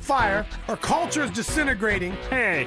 fire. Our culture is disintegrating. Hey,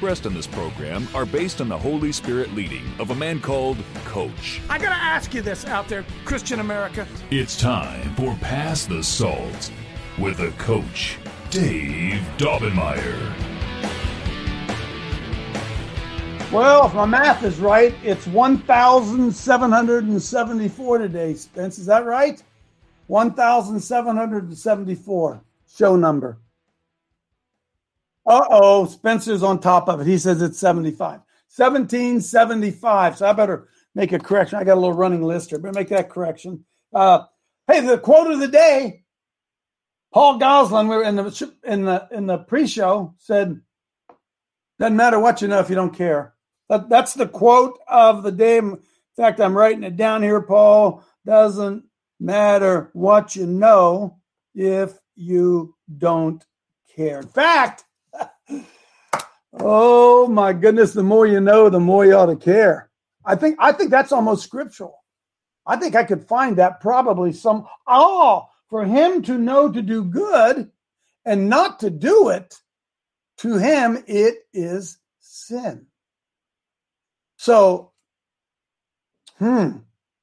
in this program are based on the Holy Spirit leading of a man called Coach. I gotta ask you this out there, Christian America. It's time for Pass the Salt with a coach, Dave Daubenmire. Well, if my math is right, it's 1,774 today, Spence. Is that right? 1,774 show number. Uh oh, Spencer's on top of it. He says it's 75. 1775. So I better make a correction. I got a little running list here. Better make that correction. Uh, hey, the quote of the day. Paul Goslin, we were in the in the in the pre-show, said, "Doesn't matter what you know if you don't care." That, that's the quote of the day. In fact, I'm writing it down here, Paul. Doesn't matter what you know if you don't care. In fact, oh my goodness, the more you know, the more you ought to care. I think I think that's almost scriptural. I think I could find that probably some oh for him to know to do good and not to do it, to him it is sin. So, hmm,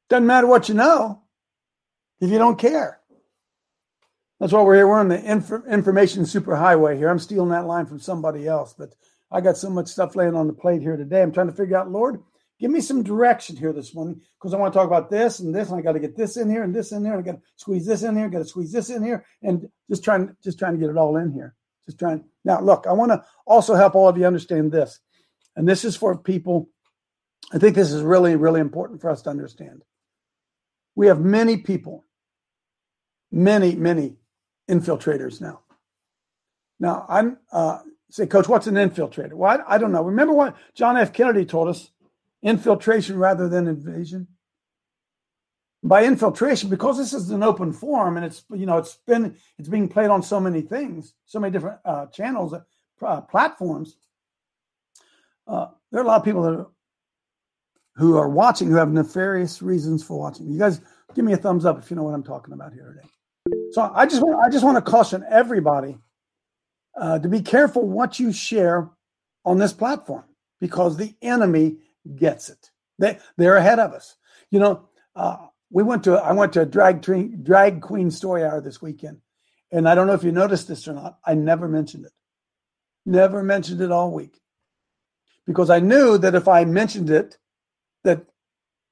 doesn't matter what you know if you don't care. That's why we're here. We're on the inf- information superhighway here. I'm stealing that line from somebody else, but I got so much stuff laying on the plate here today. I'm trying to figure out, Lord, give me some direction here this morning because I want to talk about this and this, and I got to get this in here and this in there, and I got to squeeze this in here, got to squeeze this in here, and just trying, just trying to get it all in here. Just trying. Now, look, I want to also help all of you understand this, and this is for people I think this is really, really important for us to understand. We have many people, many, many infiltrators now. Now, I'm uh, say, Coach, what's an infiltrator? Well, I, I don't know. Remember what John F. Kennedy told us: infiltration rather than invasion. By infiltration, because this is an open forum and it's you know it's been it's being played on so many things, so many different uh, channels, uh, platforms. Uh, there are a lot of people that who are watching who have nefarious reasons for watching. You guys give me a thumbs up if you know what I'm talking about here today. So I just want I just want to caution everybody uh, to be careful what you share on this platform because the enemy gets it. They they're ahead of us. You know, uh, we went to I went to a drag drag queen story hour this weekend, and I don't know if you noticed this or not. I never mentioned it. Never mentioned it all week because I knew that if I mentioned it, that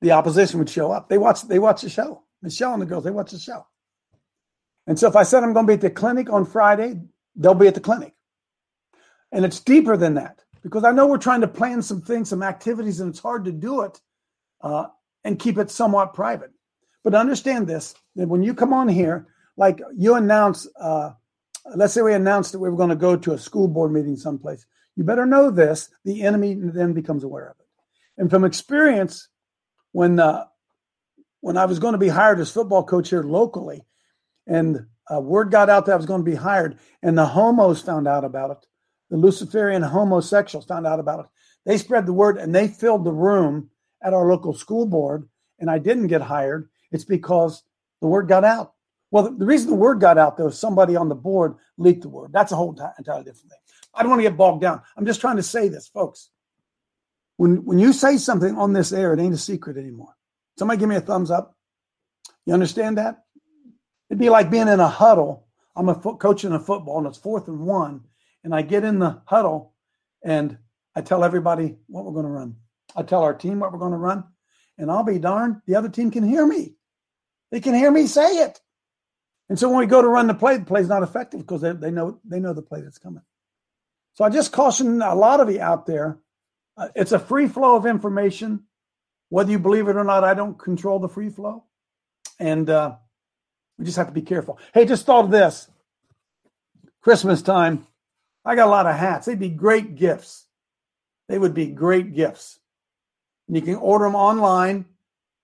the opposition would show up. They watch they watch the show. Michelle and the girls, they watch the show. And so if I said I'm going to be at the clinic on Friday, they'll be at the clinic. And it's deeper than that because I know we're trying to plan some things, some activities, and it's hard to do it uh, and keep it somewhat private. But understand this that when you come on here, like you announce, uh, let's say we announced that we were going to go to a school board meeting someplace, you better know this. The enemy then becomes aware of it. And from experience, when uh, when I was going to be hired as football coach here locally, and uh, word got out that I was going to be hired, and the homos found out about it, the Luciferian homosexuals found out about it. They spread the word and they filled the room at our local school board, and I didn't get hired. It's because the word got out. Well, the, the reason the word got out, was somebody on the board leaked the word. That's a whole t- entirely different thing. I don't want to get bogged down. I'm just trying to say this, folks. When when you say something on this air, it ain't a secret anymore. Somebody give me a thumbs up. You understand that? It'd be like being in a huddle. I'm a foot coach in a football, and it's fourth and one, and I get in the huddle, and I tell everybody what we're going to run. I tell our team what we're going to run, and I'll be darned, the other team can hear me. They can hear me say it. And so when we go to run the play, the play's not effective because they, they know they know the play that's coming. So I just caution a lot of you out there uh, it's a free flow of information. Whether you believe it or not, I don't control the free flow. And uh, we just have to be careful. Hey, just thought of this. Christmas time, I got a lot of hats. They'd be great gifts. They would be great gifts. And you can order them online,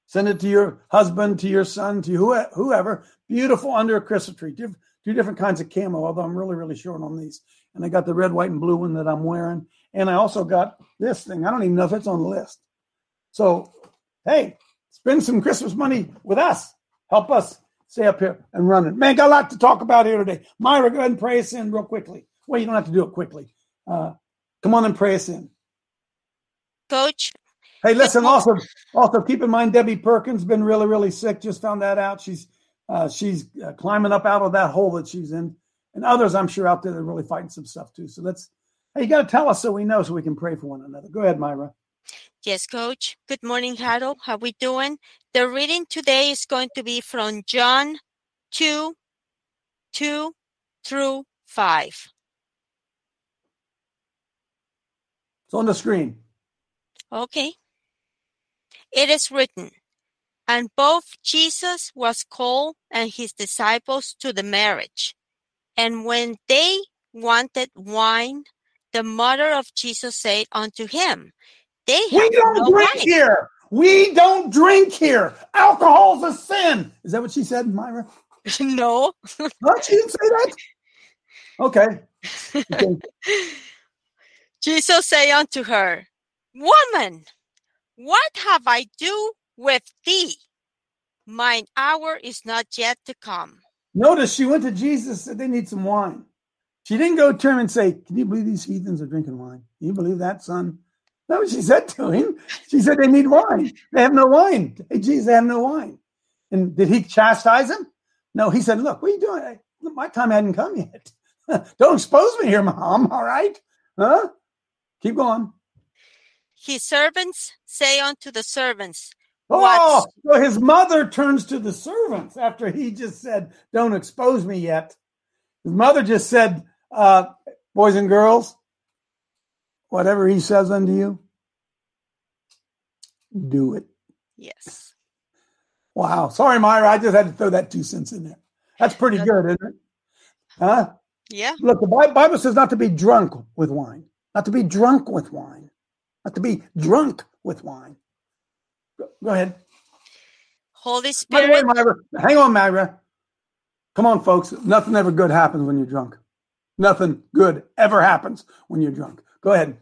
send it to your husband, to your son, to whoever. Beautiful under a Christmas tree. Two different kinds of camo, although I'm really, really short on these. And I got the red, white, and blue one that I'm wearing. And I also got this thing. I don't even know if it's on the list. So, hey, spend some Christmas money with us. Help us stay up here and run it. Man, got a lot to talk about here today. Myra, go ahead and pray us in real quickly. Well, you don't have to do it quickly. Uh, come on and pray us in. Coach. Hey, listen. Also, also keep in mind Debbie Perkins been really, really sick. Just found that out. She's uh, she's uh, climbing up out of that hole that she's in, and others I'm sure out there are really fighting some stuff too. So let's. Hey, you got to tell us so we know, so we can pray for one another. Go ahead, Myra. Yes, Coach. Good morning, Harold. How we doing? The reading today is going to be from John 2, 2 through 5. It's on the screen. Okay. It is written, and both Jesus was called and his disciples to the marriage. And when they wanted wine, the mother of Jesus said unto him, They We don't no drink here. We don't drink here. Alcohol's a sin. Is that what she said, Myra? no. No, she didn't say that. Okay. okay. Jesus say unto her, Woman, what have I do with thee? Mine hour is not yet to come. Notice she went to Jesus said they need some wine. She didn't go to him and say, Can you believe these heathens are drinking wine? Can you believe that, son? No, what she said to him. She said they need wine. They have no wine. Hey, Jesus, they have no wine. And did he chastise him? No, he said, Look, what are you doing? My time hadn't come yet. Don't expose me here, mom. All right? Huh? Keep going. His servants say unto the servants, Oh, What? so his mother turns to the servants after he just said, Don't expose me yet. His mother just said, uh, Boys and girls, whatever he says unto you, do it. Yes. Wow. Sorry, Myra. I just had to throw that two cents in there. That's pretty good, isn't it? Huh? Yeah. Look, the Bible says not to be drunk with wine, not to be drunk with wine, not to be drunk with wine. Go, go ahead. Holy By the way, Spirit. Myra, hang on, Myra. Come on, folks. Nothing ever good happens when you're drunk. Nothing good ever happens when you're drunk. Go ahead.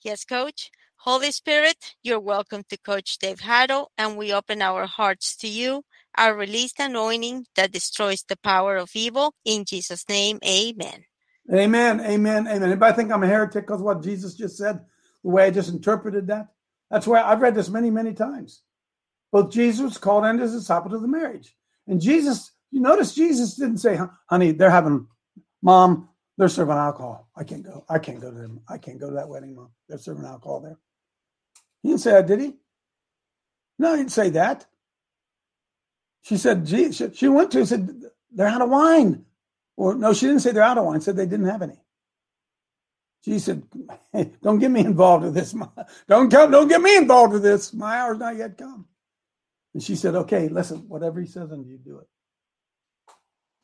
Yes, Coach. Holy Spirit, you're welcome to Coach Dave Haddle, and we open our hearts to you. Our released anointing that destroys the power of evil. In Jesus' name, amen. Amen. Amen. Amen. Anybody think I'm a heretic because what Jesus just said, the way I just interpreted that? That's why I've read this many, many times. Both Jesus called and his disciple to the marriage. And Jesus, you notice Jesus didn't say, honey, they're having, mom, they're serving alcohol. I can't go. I can't go to them. I can't go to that wedding, mom. They're serving alcohol there. He didn't say that, did he? No, he didn't say that. She said, gee, she, she went to, said, they're out of wine. Or no, she didn't say they're out of wine, said they didn't have any. She said, hey, don't get me involved with this. Don't come, don't get me involved with this. My hour's not yet come. And she said, okay, listen, whatever he says unto you, do it.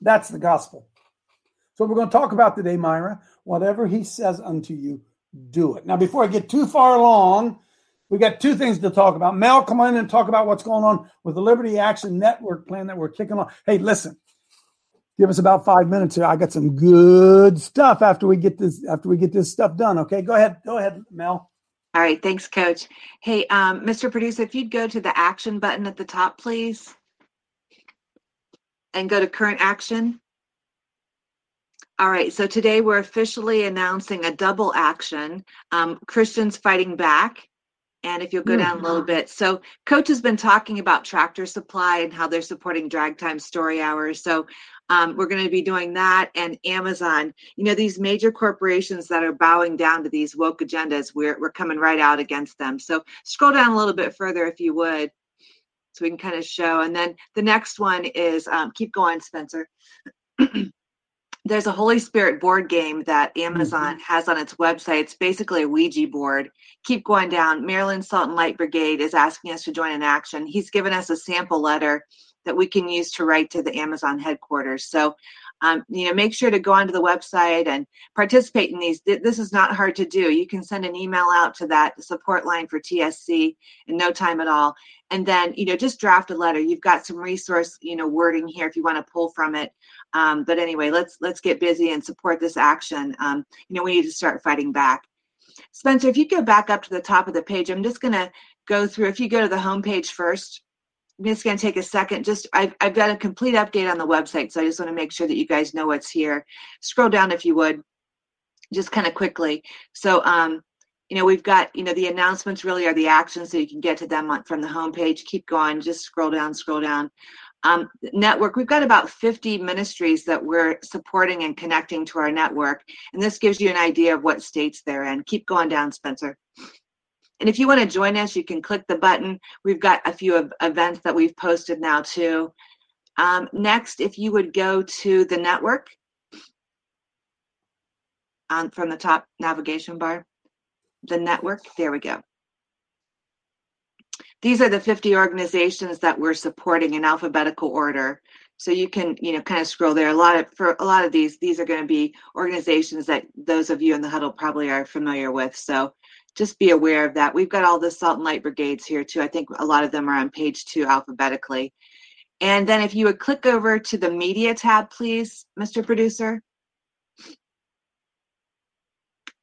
That's the gospel. So we're going to talk about today, Myra. Whatever he says unto you, do it. Now, before I get too far along, we got two things to talk about. Mel, come on in and talk about what's going on with the Liberty Action Network plan that we're kicking off. Hey, listen, give us about five minutes here. I got some good stuff after we get this after we get this stuff done. Okay, go ahead, go ahead, Mel. All right, thanks, Coach. Hey, um, Mr. Producer, if you'd go to the action button at the top, please, and go to current action. All right, so today we're officially announcing a double action um, Christians fighting back. And if you'll go down a little bit, so Coach has been talking about Tractor Supply and how they're supporting drag time story hours. So um, we're going to be doing that and Amazon. You know, these major corporations that are bowing down to these woke agendas, we're, we're coming right out against them. So scroll down a little bit further if you would, so we can kind of show. And then the next one is um, keep going, Spencer. There's a Holy Spirit board game that Amazon has on its website. It's basically a Ouija board. Keep going down. Maryland Salt and Light Brigade is asking us to join in action. He's given us a sample letter that we can use to write to the Amazon headquarters. So um, you know, make sure to go onto the website and participate in these. This is not hard to do. You can send an email out to that support line for TSC in no time at all. And then, you know, just draft a letter. You've got some resource, you know, wording here if you want to pull from it. Um, but anyway, let's let's get busy and support this action. Um, you know, we need to start fighting back. Spencer, if you go back up to the top of the page, I'm just going to go through. If you go to the home page first, I'm just going to take a second. Just I've, I've got a complete update on the website, so I just want to make sure that you guys know what's here. Scroll down if you would, just kind of quickly. So, um, you know, we've got you know the announcements really are the actions, so you can get to them from the homepage. Keep going, just scroll down, scroll down. Um, network, we've got about 50 ministries that we're supporting and connecting to our network, and this gives you an idea of what states they're in. Keep going down, Spencer. And if you want to join us, you can click the button. We've got a few events that we've posted now too. Um, next, if you would go to the network on from the top navigation bar, the network, there we go. These are the 50 organizations that we're supporting in alphabetical order. So you can, you know, kind of scroll there. A lot of for a lot of these, these are going to be organizations that those of you in the huddle probably are familiar with. So just be aware of that. We've got all the salt and light brigades here too. I think a lot of them are on page two alphabetically. And then if you would click over to the media tab, please, Mr. Producer.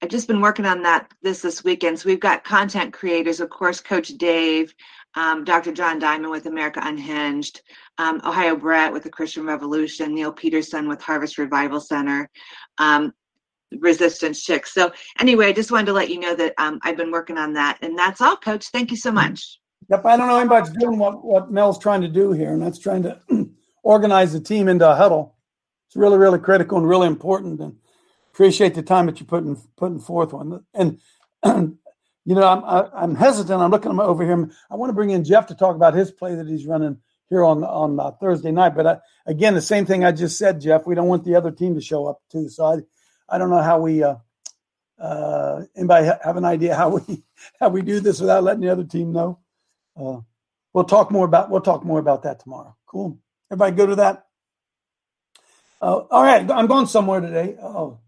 I've just been working on that this this weekend. So we've got content creators, of course, Coach Dave, um, Dr. John Diamond with America Unhinged, um, Ohio Brett with the Christian Revolution, Neil Peterson with Harvest Revival Center, um, resistance chicks. So anyway, I just wanted to let you know that um, I've been working on that, and that's all, Coach. Thank you so much. Yep, I don't know anybody's doing what what Mel's trying to do here, and that's trying to organize the team into a huddle. It's really, really critical and really important, and appreciate the time that you're putting putting forth one. And you know, I'm I, am i am hesitant. I'm looking over here. I want to bring in Jeff to talk about his play that he's running here on on uh, Thursday night. But I, again, the same thing I just said, Jeff. We don't want the other team to show up too. So I I don't know how we. Uh, uh, anybody have an idea how we how we do this without letting the other team know? Uh, we'll talk more about we'll talk more about that tomorrow. Cool. Everybody go to that. Uh, all right, I'm going somewhere today. Oh,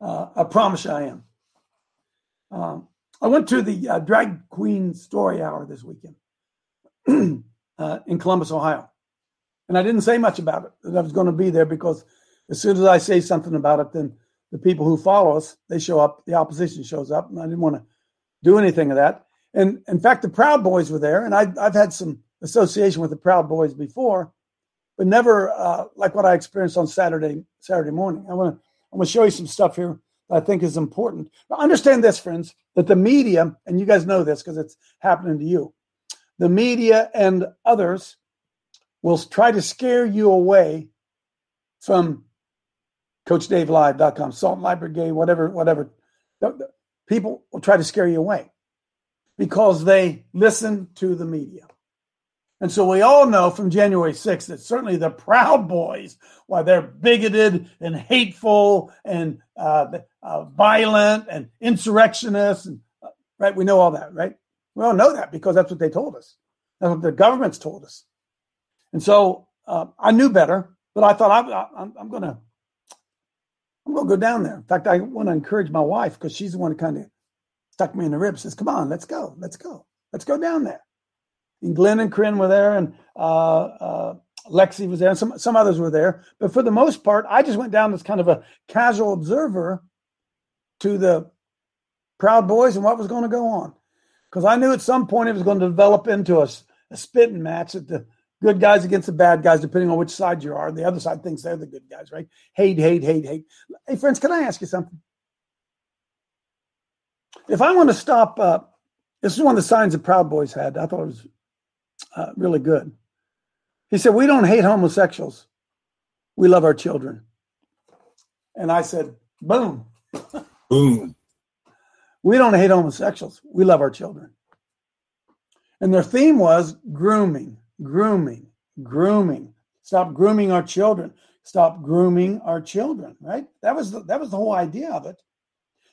uh, I promise you I am. Um, I went to the uh, drag queen story hour this weekend uh, in Columbus, Ohio, and I didn't say much about it that I was going to be there because as soon as I say something about it, then the people who follow us, they show up, the opposition shows up, and I didn't want to do anything of that. And in fact, the Proud Boys were there, and I, have had some association with the Proud Boys before, but never uh, like what I experienced on Saturday Saturday morning. I want to I want to show you some stuff here that I think is important. Now, understand this, friends, that the media, and you guys know this because it's happening to you, the media and others will try to scare you away from CoachDaveLive.com, Salt and Brigade, whatever, whatever. People will try to scare you away because they listen to the media. And so we all know from January 6th that certainly the Proud Boys, why they're bigoted and hateful and uh, uh, violent and insurrectionists, and uh, right? We know all that, right? We all know that because that's what they told us. That's what the government's told us. And so uh, I knew better, but I thought I, I'm going to I'm to go down there. In fact, I want to encourage my wife because she's the one who kind of stuck me in the ribs. Says, "Come on, let's go, let's go, let's go down there." And Glenn and Corinne were there, and uh, uh, Lexi was there, and some some others were there. But for the most part, I just went down as kind of a casual observer to the Proud Boys and what was going to go on, because I knew at some point it was going to develop into a, a spitting match at the good guys against the bad guys, depending on which side you are. The other side thinks they're the good guys, right? Hate, hate, hate, hate. Hey, friends, can I ask you something? If I want to stop, uh, this is one of the signs the Proud Boys had. I thought it was uh, really good. He said, We don't hate homosexuals, we love our children. And I said, Boom. Boom. We don't hate homosexuals, we love our children. And their theme was grooming grooming, grooming. Stop grooming our children. Stop grooming our children. Right? That was the, that was the whole idea of it.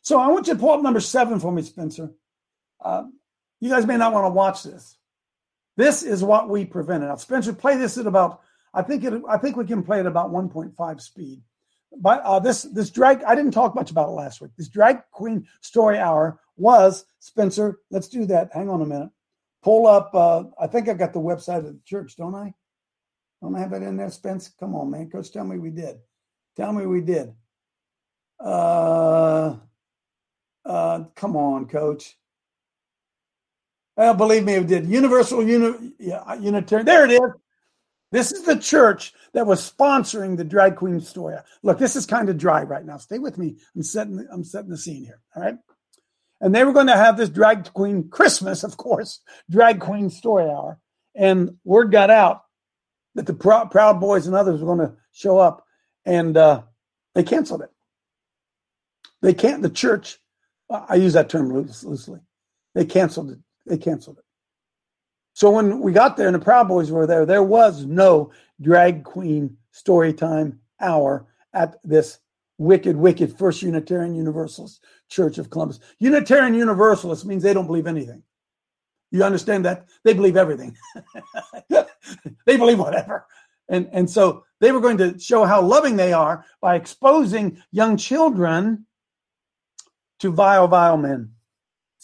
So I want you to pull up number seven for me, Spencer. Uh, you guys may not want to watch this. This is what we prevented. Now, Spencer, play this at about. I think it. I think we can play at about 1.5 speed. but uh, this this drag I didn't talk much about it last week. This drag queen story hour was Spencer. Let's do that. Hang on a minute. Pull up. Uh, I think I've got the website of the church, don't I? Don't I have it in there, Spence? Come on, man, Coach. Tell me we did. Tell me we did. Uh, uh, come on, Coach. Well, believe me, it did. Universal Uni- yeah, Unitarian. There it is. This is the church that was sponsoring the drag queen story. Look, this is kind of dry right now. Stay with me. I'm setting I'm setting the scene here. All right. And they were going to have this drag queen Christmas, of course, drag queen story hour. And word got out that the Proud, Proud Boys and others were going to show up, and uh, they canceled it. They can't. The church. I use that term loosely. They canceled it. They canceled it. So when we got there and the Proud Boys were there, there was no drag queen story time hour at this wicked, wicked First Unitarian Universalist Church of Columbus. Unitarian Universalist means they don't believe anything. You understand that? They believe everything. they believe whatever. And, and so they were going to show how loving they are by exposing young children to vile, vile men,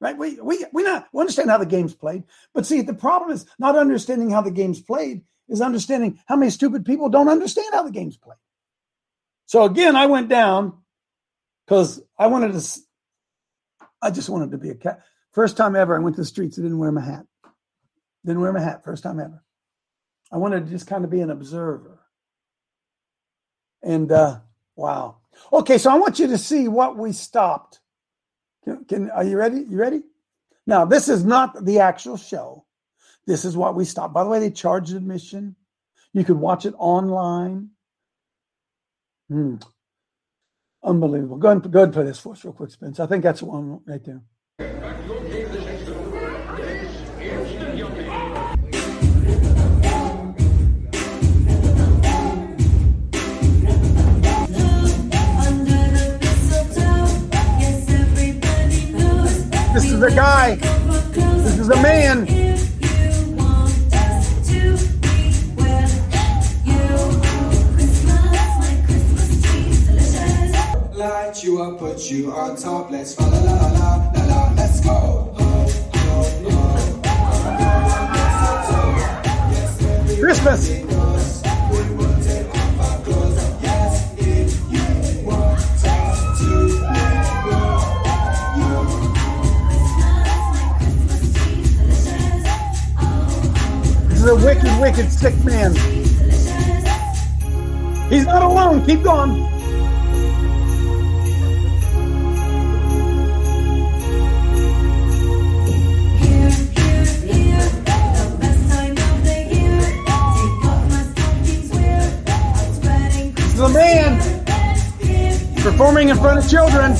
right? We we we not we understand how the game's played, but see, the problem is not understanding how the game's played is understanding how many stupid people don't understand how the game's played. So again, I went down because I wanted to. I just wanted to be a cat. First time ever, I went to the streets. I didn't wear my hat. Didn't wear my hat. First time ever. I wanted to just kind of be an observer. And uh, wow. Okay, so I want you to see what we stopped. Can, can are you ready? You ready? Now, this is not the actual show. This is what we stopped. By the way, they charged admission. You could watch it online. Hmm. Unbelievable. Go ahead, go ahead and play this for us real quick, Spence. I think that's the one right there. This is a guy. This is a man light you up, put you on top. Let's fa la la la la la. Let's go. Christmas. A wicked, wicked sick man. He's not alone. Keep going. is a man performing in front of children.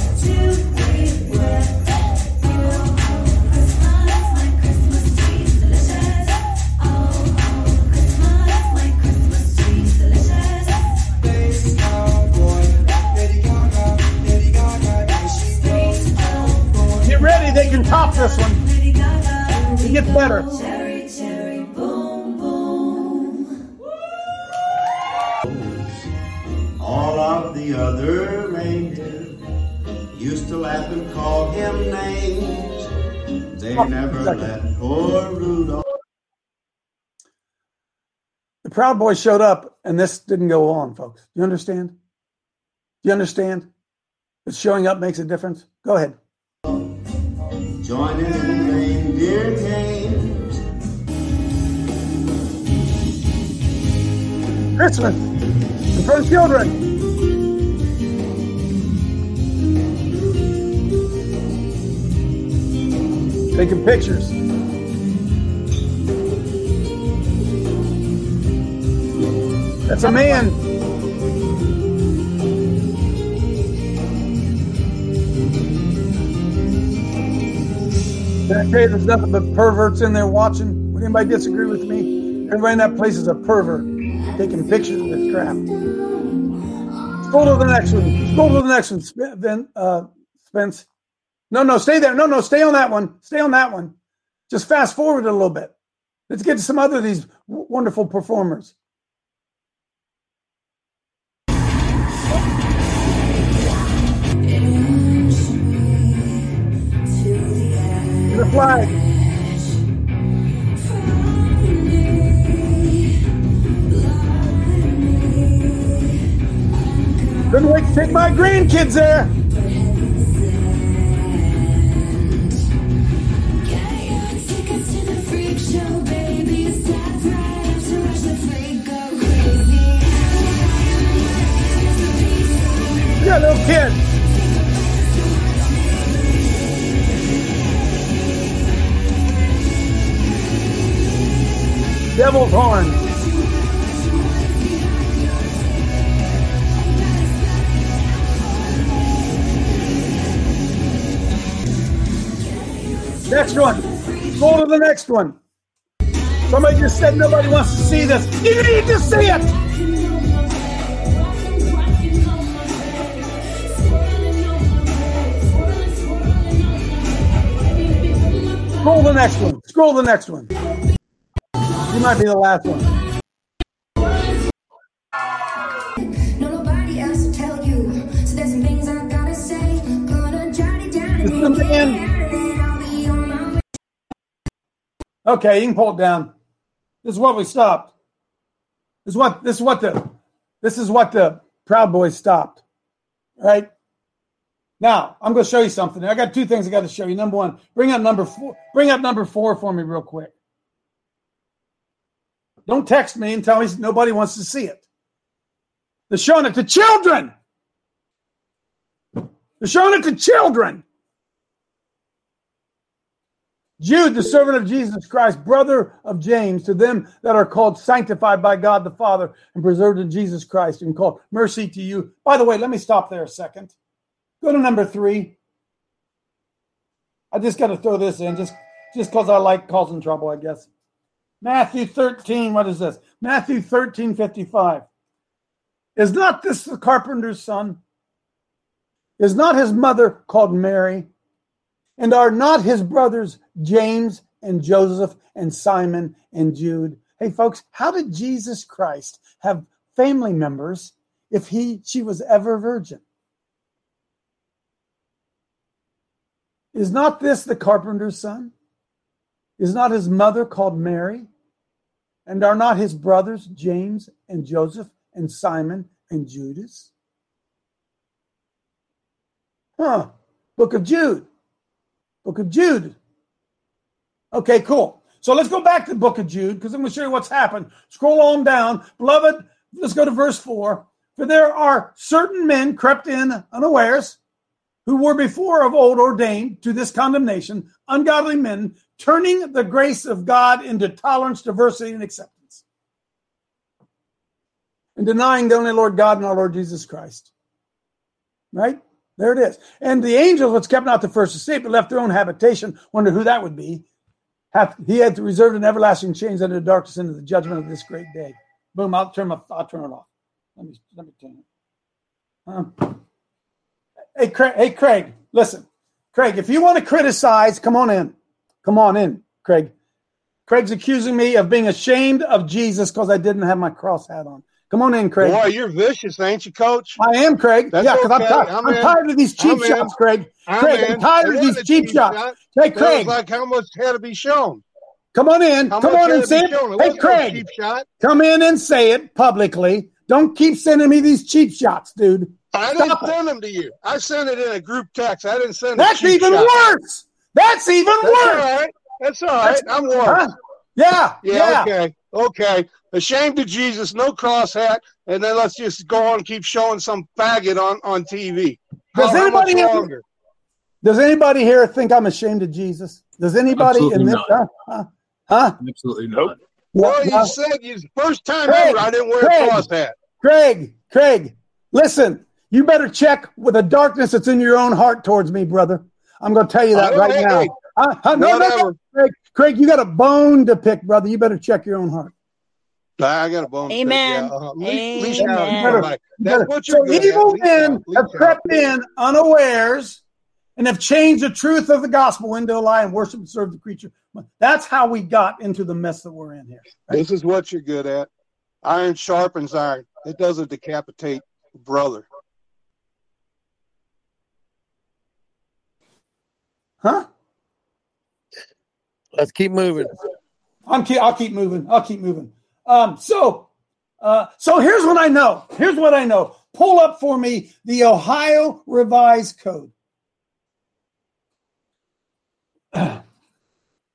Proud Boys showed up, and this didn't go on, folks. Do you understand? Do you understand? That showing up makes a difference. Go ahead. Join in the reindeer games. Christmas front of children. taking pictures. That's a man. Can I tell you there's nothing but perverts in there watching? Would anybody disagree with me? Everybody in that place is a pervert taking pictures of this crap. Scroll to the next one. Scroll to the next one, Vin- uh, Spence. No, no, stay there. No, no, stay on that one. Stay on that one. Just fast forward a little bit. Let's get to some other of these wonderful performers. Flag. Couldn't wait to take my grandkids there. Next one. Go to the next one. Somebody just said nobody wants to see this. You need to see it. Scroll the next one. Scroll the next one. You might be the last one. No, nobody else will tell you. So there's some things I gotta say. Gonna jot it down This is the man. and then I'll be on my way. Okay, you can pull it down. This is what we stopped. This is what this is what the this is what the Proud Boys stopped. Right? Now, I'm going to show you something. I got two things I got to show you. Number one, bring up number four. Bring up number four for me real quick. Don't text me and tell me nobody wants to see it. They're showing it to children. They're showing it to children. Jude, the servant of Jesus Christ, brother of James, to them that are called sanctified by God the Father and preserved in Jesus Christ, and called mercy to you. By the way, let me stop there a second. Go to number three. I just got to throw this in just just because I like causing trouble, I guess. Matthew 13, what is this? Matthew 13, 55. Is not this the carpenter's son? Is not his mother called Mary? And are not his brothers James and Joseph and Simon and Jude? Hey, folks, how did Jesus Christ have family members if he she was ever virgin? Is not this the carpenter's son? Is not his mother called Mary? And are not his brothers James and Joseph and Simon and Judas? Huh. Book of Jude. Book of Jude. Okay, cool. So let's go back to the book of Jude because I'm going to show you what's happened. Scroll on down. Beloved, let's go to verse 4. For there are certain men crept in unawares who were before of old ordained to this condemnation, ungodly men, turning the grace of God into tolerance, diversity, and acceptance, and denying the only Lord God and our Lord Jesus Christ. Right? There it is. And the angels, which kept not the first estate, but left their own habitation, wonder who that would be. Hath, he had reserved an everlasting chains under the darkness into the judgment of this great day. Boom, I'll turn my I'll turn it off. Let me let me turn it. Um, Hey, Craig, hey, Craig, listen. Craig, if you want to criticize, come on in. Come on in, Craig. Craig's accusing me of being ashamed of Jesus because I didn't have my cross hat on. Come on in, Craig. Boy, you're vicious, ain't you, Coach? I am, Craig. That's yeah, because I'm, okay. tired- I'm I'm tired of these cheap I'm in. shots, Craig. I'm Craig, in. I'm tired of these cheap cheap shots. Hey, Craig, like how much had to be shown. come on in. How Come on and say it. It Hey, Craig, come in and say it publicly. Don't keep sending me these cheap shots, dude. I didn't it. send them to you. I sent it in a group text. I didn't send. a That's cheap even shot. worse. That's even That's worse. right. That's all right. I'm worse. Huh? Yeah, Yeah, yeah. okay. Okay. Ashamed to Jesus, no cross hat, and then let's just go on and keep showing some faggot on, on TV. Does How- how anybody here- Does anybody here think I'm ashamed of Jesus? Does anybody Absolutely in this? not. Huh? Huh? Huh? Absolutely not. Well, Well, you said you first time Craig, ever I didn't wear Craig. a cross hat. Craig, Craig, listen. You better check with the darkness that's in your own heart towards me, brother. I'm going to tell you that Oh, right hey, now. hey, Uh, uh, no, no, no, Craig, Craig, you got a bone to pick, brother. You better check your own heart. I got a bone. Amen. Yeah. Le- Amen. somebody. That's what you're so evil men have crept in unawares and have changed the truth of the gospel into a lie and worship and serve the creature. That's how we got into the mess that we're in here. This is what you're good at. Iron sharpens iron. It doesn't decapitate brother. Huh? Let's keep moving. I'm keep, I'll keep moving. I'll keep moving. Um, so, uh, so here's what I know. Here's what I know. Pull up for me the Ohio Revised Code.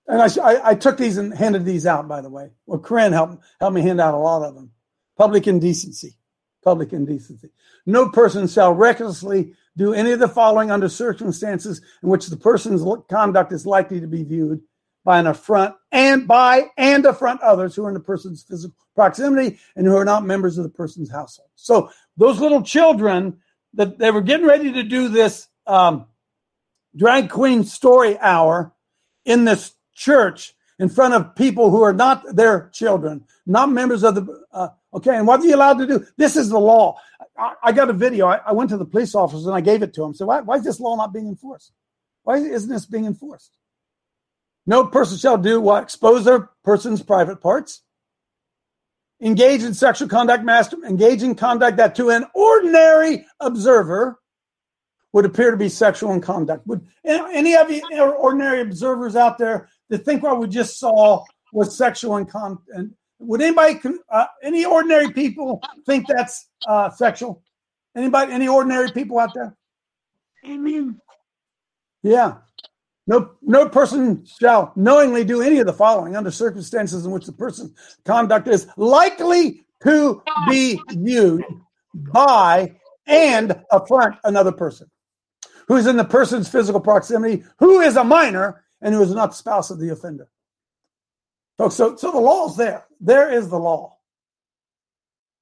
And I, I, I took these and handed these out, by the way. Well, Corinne helped, helped me hand out a lot of them. Public indecency. Public indecency. No person shall recklessly do any of the following under circumstances in which the person's conduct is likely to be viewed by an affront and by and affront others who are in the person's physical proximity and who are not members of the person's household. So those little children that they were getting ready to do this um, drag queen story hour in this church in front of people who are not their children, not members of the. Uh, okay, and what are you allowed to do? This is the law. I, got a video. I, I went to the police officers and I gave it to them. So why, why is this law not being enforced? Why isn't this being enforced? No person shall do what? Expose their person's private parts. Engage in sexual conduct, master, engage in conduct that to an ordinary observer would appear to be sexual in conduct. Would any of you ordinary observers out there that think what we just saw was sexual in conduct? Would anybody, uh, any ordinary people think that's uh, sexual? Anybody, any ordinary people out there? Amen. Yeah. No, no person shall knowingly do any of the following under circumstances in which the person's conduct is likely to be viewed by and affront another person who is in the person's physical proximity, who is a minor, and who is not the spouse of the offender. Folks, so, so the law is there. There is the law.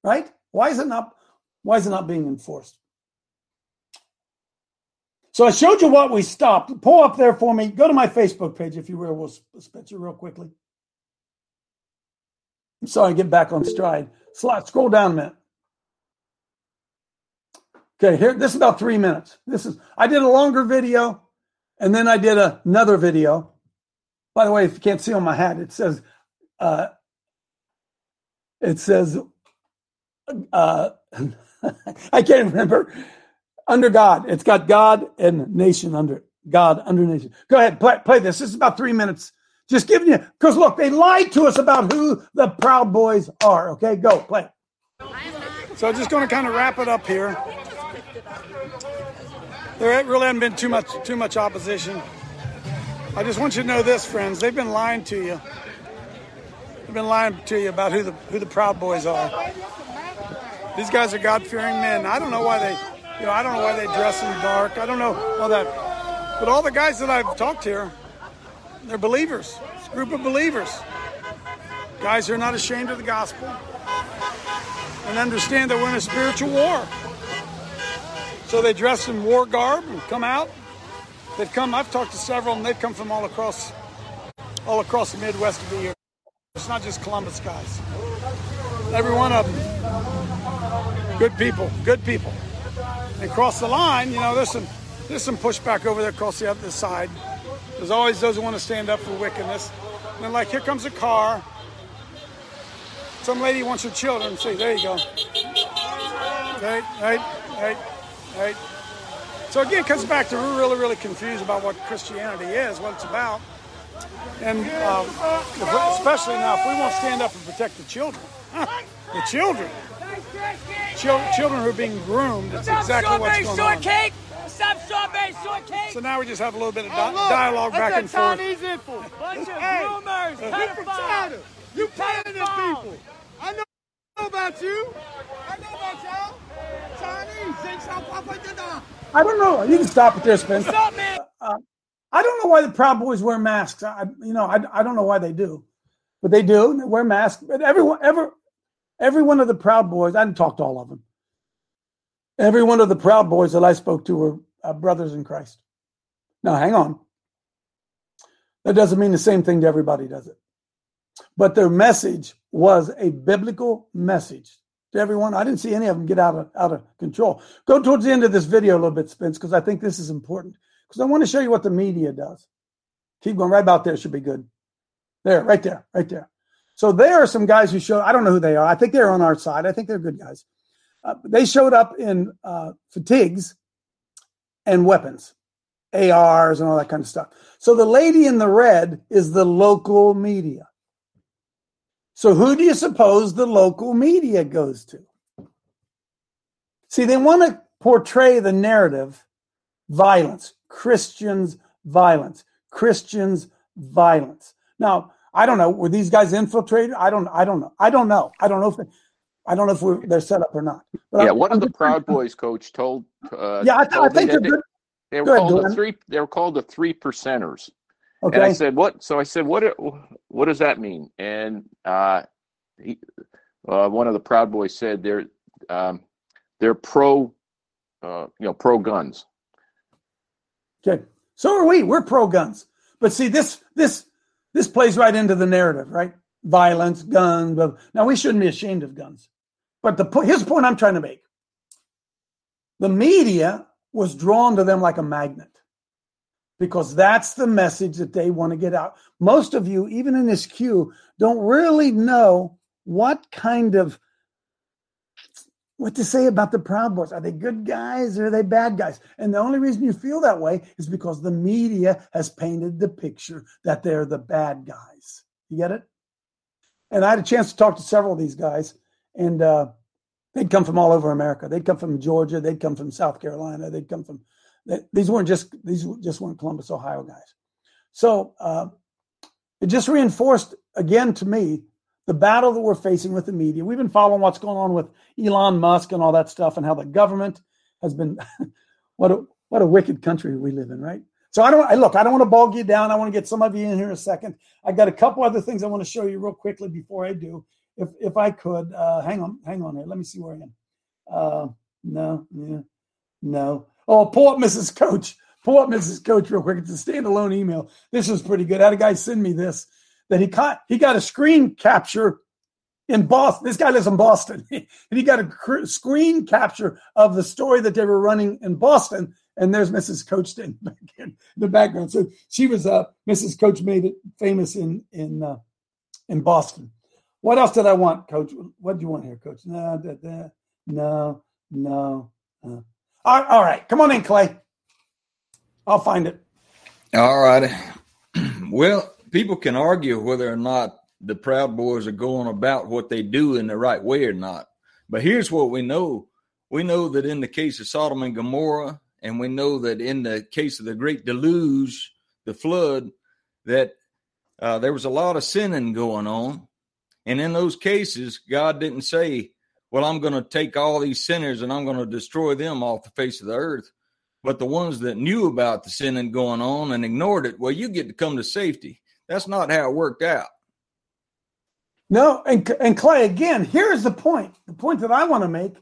Right? Why is it not why is it not being enforced? So I showed you what we stopped. Pull up there for me. Go to my Facebook page if you will. We'll spit you real quickly. I'm sorry, get back on stride. Slide, scroll down a minute. Okay, here this is about three minutes. This is I did a longer video, and then I did another video. By the way, if you can't see on my hat, it says uh, it says uh, I can't remember under God. It's got God and nation under God under nation. Go ahead, play, play this. This is about three minutes. Just giving you because look, they lied to us about who the Proud Boys are. Okay, go play. So I'm just going to kind of wrap it up here. There really hasn't been too much too much opposition. I just want you to know this, friends. They've been lying to you. They've been lying to you about who the who the Proud Boys are. These guys are God-fearing men. I don't know why they, you know, I don't know why they dress in dark. I don't know all that. But all the guys that I've talked to here, they're believers. It's a group of believers. Guys who are not ashamed of the gospel and understand that we're in a spiritual war. So they dress in war garb and come out. They've come. I've talked to several, and they've come from all across, all across the Midwest to be here. It's not just Columbus guys. Every one of them, good people, good people. And cross the line, you know, there's some, there's some pushback over there across the other side. There's always those who want to stand up for wickedness. And then, like, here comes a car. Some lady wants her children. See, there you go. Right, right, right, right. So again, it comes back to we're really, really confused about what Christianity is, what it's about, and um, especially now, if we won't stand up and protect the children, the children, Chil- children who are being groomed. It's exactly what's going on. So now we just have a little bit of di- dialogue back and forth. Chinese info. Bunch of Hey, rumors. you from China. You them people. I know about you. I know about y'all. Chinese. Sing South Papa Yada. I don't know. You can stop it there, Spence. What's up, man? Uh, I don't know why the Proud Boys wear masks. I, you know, I, I don't know why they do, but they do. They wear masks. But everyone, ever, every one of the Proud Boys. I didn't talk to all of them. Every one of the Proud Boys that I spoke to were uh, brothers in Christ. Now, hang on. That doesn't mean the same thing to everybody, does it? But their message was a biblical message to everyone. I didn't see any of them get out of out of control. Go towards the end of this video a little bit, Spence, because I think this is important. Because I want to show you what the media does. Keep going right about there, should be good. There, right there, right there. So there are some guys who showed, I don't know who they are. I think they're on our side. I think they're good guys. Uh, they showed up in uh, fatigues and weapons, ARs and all that kind of stuff. So the lady in the red is the local media. So who do you suppose the local media goes to? See, they want to portray the narrative violence, Christians violence, Christians violence. Now, I don't know. Were these guys infiltrated? I don't. I don't know. I don't know. I don't know if they, I don't know if we're, they're set up or not. But yeah, I'm- one of the Proud Boys coach told. Uh, Yeah, I, th- told me think they're good. They, they were Go ahead, called the three. They were called the three percenters. Okay. And I said, "What?" So I said, "What? What does that mean?" And uh, he, uh, one of the Proud Boys said, "They're um, they're pro, uh, you know, pro guns." Okay. So are we. We're pro guns. But see, this this this plays right into the narrative, right? Violence, guns. Blah, blah. Now we shouldn't be ashamed of guns. But the po- here's the point I'm trying to make. The media was drawn to them like a magnet because that's the message that they want to get out. Most of you, even in this queue, don't really know what kind of what to say about the Proud Boys. Are they good guys or are they bad guys? And the only reason you feel that way is because the media has painted the picture that they're the bad guys. You get it? And I had a chance to talk to several of these guys, and uh, they'd come from all over America. They'd come from Georgia. They'd come from South Carolina. They'd come from. These weren't just these just weren't Columbus, Ohio guys. So uh, it just reinforced again to me the battle that we're facing with the media. We've been following what's going on with Elon Musk and all that stuff, and how the government has been what a what a wicked country we live in, right? So I don't I, look. I don't want to bog you down. I want to get some of you in here in a second. I got a couple other things I want to show you real quickly before I do, if if I could. Uh, hang on, hang on here. Let me see where I am. Uh, no, yeah, no. Oh, pull up Mrs. Coach. Pull up Mrs. Coach real quick. It's a standalone email. This was pretty good. I had a guy send me this that he caught. He got a screen capture in Boston. This guy lives in Boston, and he got a cr- screen capture of the story that they were running in Boston. And there's Mrs. Coach standing in the background. So she was uh, Mrs. Coach made it famous in in uh, in Boston. What else did I want, Coach? What do you want here, Coach? No, no, no. uh. All right, all right, come on in, Clay. I'll find it. All right. Well, people can argue whether or not the Proud Boys are going about what they do in the right way or not. But here's what we know we know that in the case of Sodom and Gomorrah, and we know that in the case of the great deluge, the flood, that uh, there was a lot of sinning going on. And in those cases, God didn't say, Well, I'm going to take all these sinners and I'm going to destroy them off the face of the earth. But the ones that knew about the sinning going on and ignored it, well, you get to come to safety. That's not how it worked out. No, and and Clay again. Here's the point. The point that I want to make.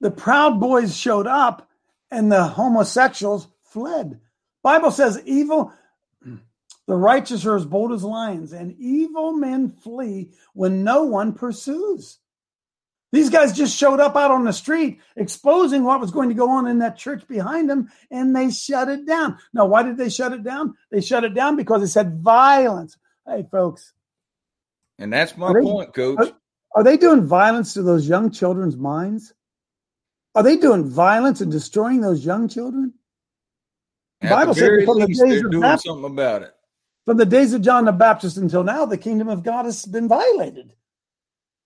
The Proud Boys showed up, and the homosexuals fled. Bible says evil. The righteous are as bold as lions, and evil men flee when no one pursues. These guys just showed up out on the street, exposing what was going to go on in that church behind them, and they shut it down. Now, why did they shut it down? They shut it down because it said violence. Hey, folks, And that's my they- point, coach. are, are they doing violence to those young children's minds? Are they doing violence and destroying those young children? At Bible the said from the days of doing Baptist- something about it. From the days of John the Baptist until now, the kingdom of God has been violated.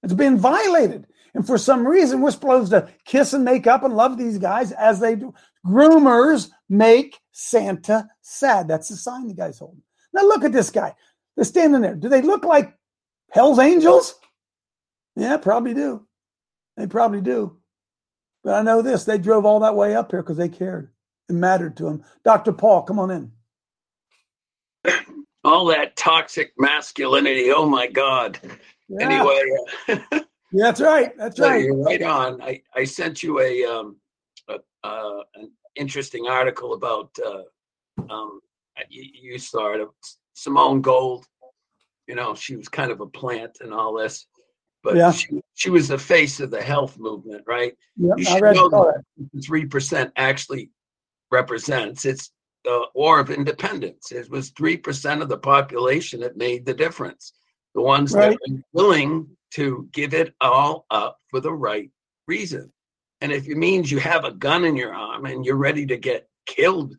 It's been violated. And for some reason, we're supposed to kiss and make up and love these guys as they do. Groomers make Santa sad. That's the sign the guy's holding. Now look at this guy. They're standing there. Do they look like Hell's Angels? Yeah, probably do. They probably do. But I know this. They drove all that way up here because they cared. It mattered to them. Dr. Paul, come on in. all that toxic masculinity. Oh my God. Yeah. Anyway, uh, that's right. That's so right. you're right on. I, I sent you a, um, a uh, an interesting article about uh, um, you, you saw it. Simone Gold, you know, she was kind of a plant and all this, but Yeah. she, she was the face of the health movement, right? Yep, you I should read know three percent actually represents. It's the War of Independence. It was three percent of the population that made the difference. The ones Right. that were willing to give it all up for the right reason. And if it means you have a gun in your arm and you're ready to get killed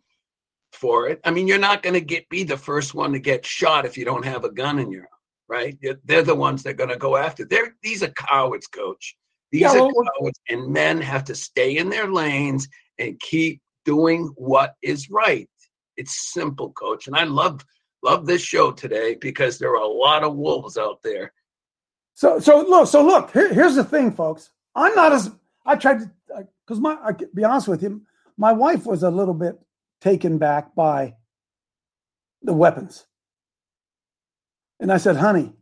for it, I mean, you're not going to get be the first one to get shot if you don't have a gun in your arm, right? They're, they're the ones that are going to go after. They're these are cowards, coach. These Yeah, are well, well- cowards, and men have to stay in their lanes and keep doing what is right. It's simple, coach. And I love love this show today because there are a lot of wolves out there. So so look so look here, here's the thing, folks. I'm not as I tried to because my I be honest with you, my wife was a little bit taken back by the weapons, and I said, "Honey,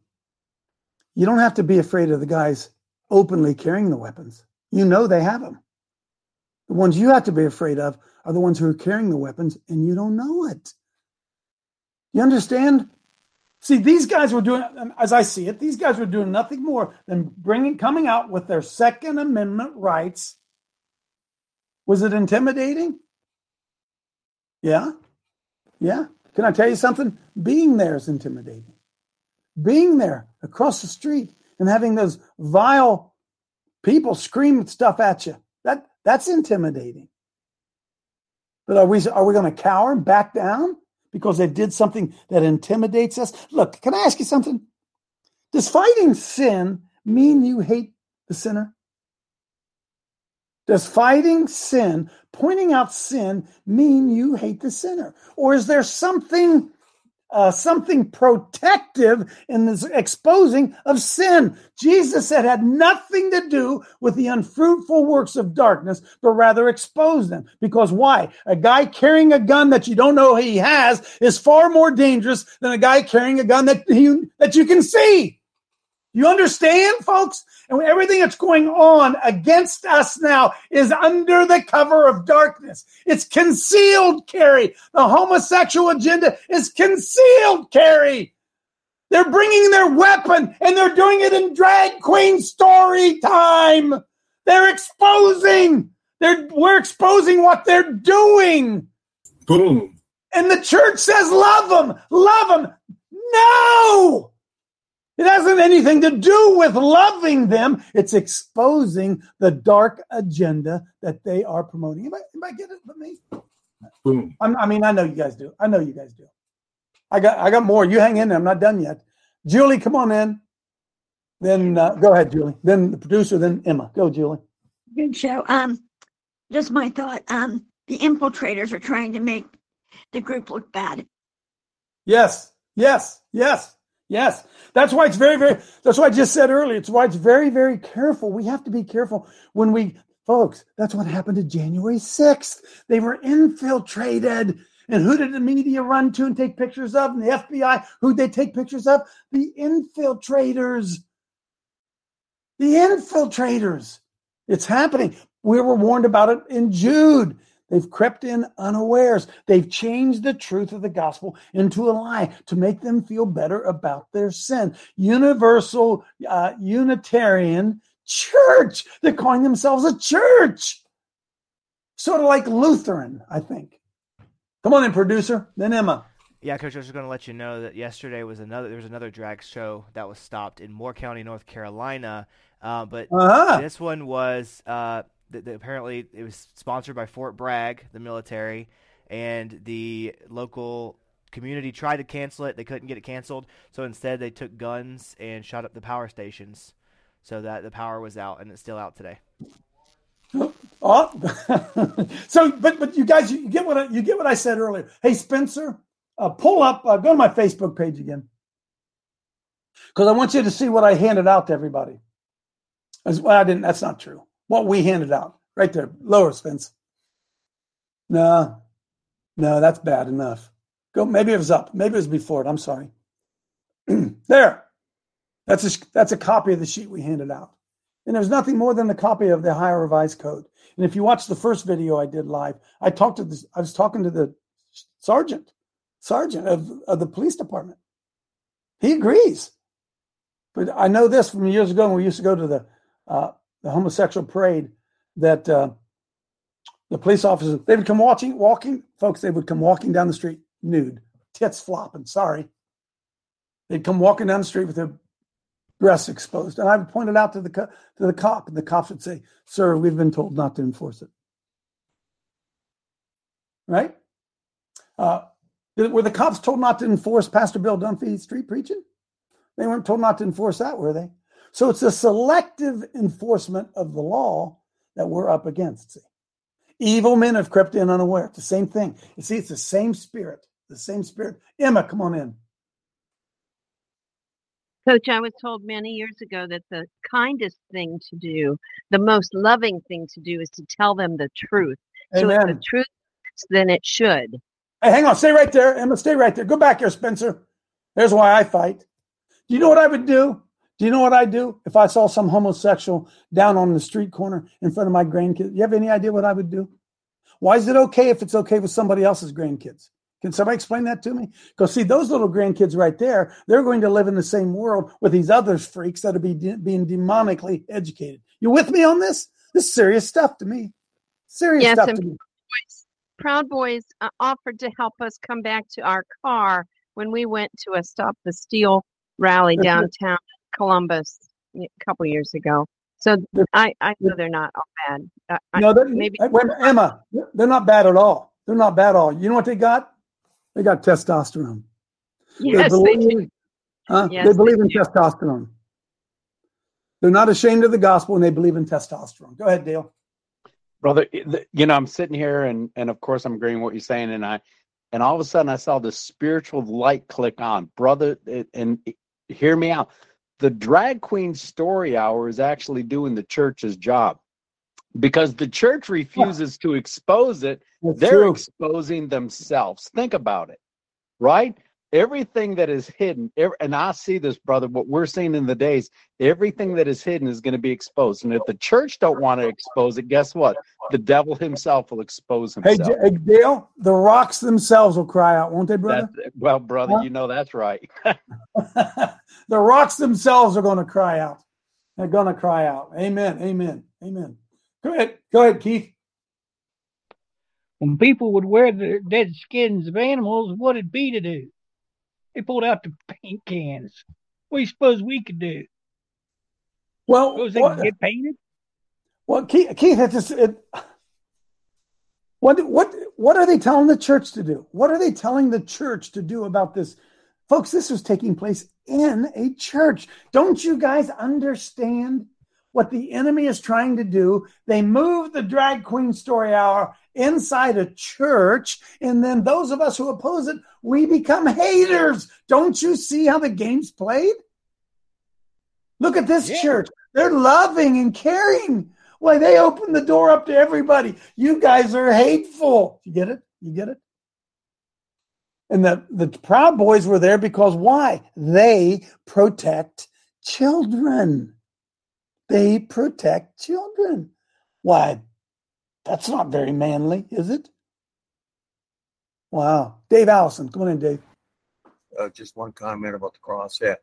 you don't have to be afraid of the guys openly carrying the weapons. You know they have them. The ones you have to be afraid of are the ones who are carrying the weapons, and you don't know it. You understand?" See, these guys were doing, um, as I see it, these guys were doing nothing more than bringing, coming out with their Second Amendment rights. Was it intimidating? Yeah. Yeah. Can I tell you something? Being there is intimidating. Being there across the street and having those vile people scream stuff at you, that, that's intimidating. But are we, are we going to cower and back down? Because they did something that intimidates us. Look, can I ask you something? Does fighting sin mean you hate the sinner? Does fighting sin, pointing out sin, mean you hate the sinner? Or is there something uh, something protective in this exposing of sin. Jesus said had nothing to do with the unfruitful works of darkness, but rather expose them. Because why? A guy carrying a gun that you don't know he has is far more dangerous than a guy carrying a gun that you, that you can see. You understand, folks? And everything that's going on against us now is under the cover of darkness. It's concealed carry. The homosexual agenda is concealed carry. They're bringing their weapon and they're doing it in drag queen story time. They're exposing. They're, we're exposing what they're doing. Boom. And the church says, love them, love them. No! It hasn't anything to do with loving them. It's exposing the dark agenda that they are promoting. Anybody, anybody get it but me? Boom. I'm, I mean, I know you guys do. I know you guys do. I got, I got more. You hang in there. I'm not done yet. Julie, come on in. Then uh, go ahead, Julie. Then the producer. Then Emma. Go, Julie. Good show. Um, just my thought. Um, the infiltrators are trying to make the group look bad. Yes, yes, yes, yes. That's why it's very, very, that's why I just said earlier. It's why it's very, very careful. We have to be careful when we, folks, that's what happened to January 6th. They were infiltrated. And who did the media run to and take pictures of? And the FBI, who'd they take pictures of? The infiltrators. The infiltrators. It's happening. We were warned about it in Jude. They've crept in unawares. They've changed the truth of the gospel into a lie to make them feel better about their sin. Universal, uh, Unitarian church. They're calling themselves a church. Sort of like Lutheran, I think. Come on in, producer. Then Emma. Yeah, Coach, I was just going to let you know that yesterday was another. There was another drag show that was stopped in Moore County, North Carolina. Uh, but Uh-huh. this one was uh, th- th- apparently it was sponsored by Fort Bragg, the military, and the local community tried to cancel it. They couldn't get it canceled, so instead they took guns and shot up the power stations, so that the power was out, and it's still out today. Oh, so but but you guys, you get what I, you get what I said earlier. Hey Spencer, uh, pull up, uh, go to my Facebook page again, because I want you to see what I handed out to everybody. As, well, I didn't. That's not true. What we handed out, right there, lower Spence. No, no, that's bad enough. Go. Maybe it was up. Maybe it was before it. I'm sorry. there. That's a that's a copy of the sheet we handed out. And there's nothing more than a copy of the Ohio Revised Code. And if you watch the first video I did live, I talked to this, I was talking to the sergeant. sergeant of, of the police department. He agrees. But I know this from years ago when we used to go to the uh, the homosexual parade that uh, the police officers they would come watching walking folks they would come walking down the street nude tits flopping sorry. They'd come walking down the street with their breasts exposed and i would point it out to the co- to the cop and the cops would say sir we've been told not to enforce it. Right? Uh, were the cops told not to enforce pastor bill dunfee street preaching? They weren't told not to enforce that were they so it's a selective enforcement of the law that we're up against see Evil men have crept in unaware. It's the same thing. You see, it's the same spirit. The same spirit. Emma, come on in. Coach, I was told many years ago that the kindest thing to do, the most loving thing to do, is to tell them the truth. So if the truth, then it should. Hey, hang on. Stay right there. Emma, stay right there. Go back here, Spencer. There's why I fight. Do you know what I would do? Do you know what I'd do if I saw some homosexual down on the street corner in front of my grandkids? You have any idea what I would do? Why is it okay if it's okay with somebody else's grandkids? Can somebody explain that to me? Because see, those little grandkids right there, they're going to live in the same world with these other freaks that are be de- being demonically educated. You with me on this? This is serious stuff to me. Serious Yes, stuff and to me. Proud Boys uh, offered to help us come back to our car when we went to a Stop the Steal rally downtown Columbus a couple years ago. So I, I know they're not all bad. I, I- No, they're, maybe eh, wait, Emma, they're not bad at all. They're not bad at all. You know what they got? They got testosterone. Yes, they believe, do. huh? Yes, they they believe in testosterone. They're not ashamed of the gospel and they believe in testosterone. Go ahead, Dale. brother eh, you know i'm sitting here and and of course i'm agreeing with what you're saying and i and all of a sudden i saw the spiritual light click on brother it- and hear me out the drag queen story hour is actually doing the church's job. Because the church refuses to expose it That's they're true. exposing themselves. Think about it right everything that is hidden ev- and i see this brother what we're seeing in the days everything that is hidden is going to be exposed and if the church don't want to expose it guess what the devil himself will expose Hey, himself J- hey, Dale, the rocks themselves will cry out, won't they, brother? That's- well brother Huh? you know that's right the rocks themselves are going to cry out. They're going to cry out. Amen. Amen. Amen. Go ahead. Go ahead, Keith. When people would wear the dead skins of animals, what'd it be to do? They pulled out the paint cans. What do you suppose we could do? Well, Suppose they what- could get painted? Well, Keith, Keith it's just, it, what what what are they telling the church to do? What are they telling the church to do about this, folks? This was taking place in a church. Don't you guys understand what the enemy is trying to do? They move the drag queen story hour inside a church, and then those of us who oppose it, we become haters. Don't you see how the game's played? Look at this church. They're loving and caring. Why they open the door up to everybody. You guys are hateful. You get it? You get it? And the, the Proud Boys were there because why? They protect children. They protect children. Why? That's not very manly, is it? Wow. Dave Allison, come on in, Dave. uh, just one comment about the crosshead.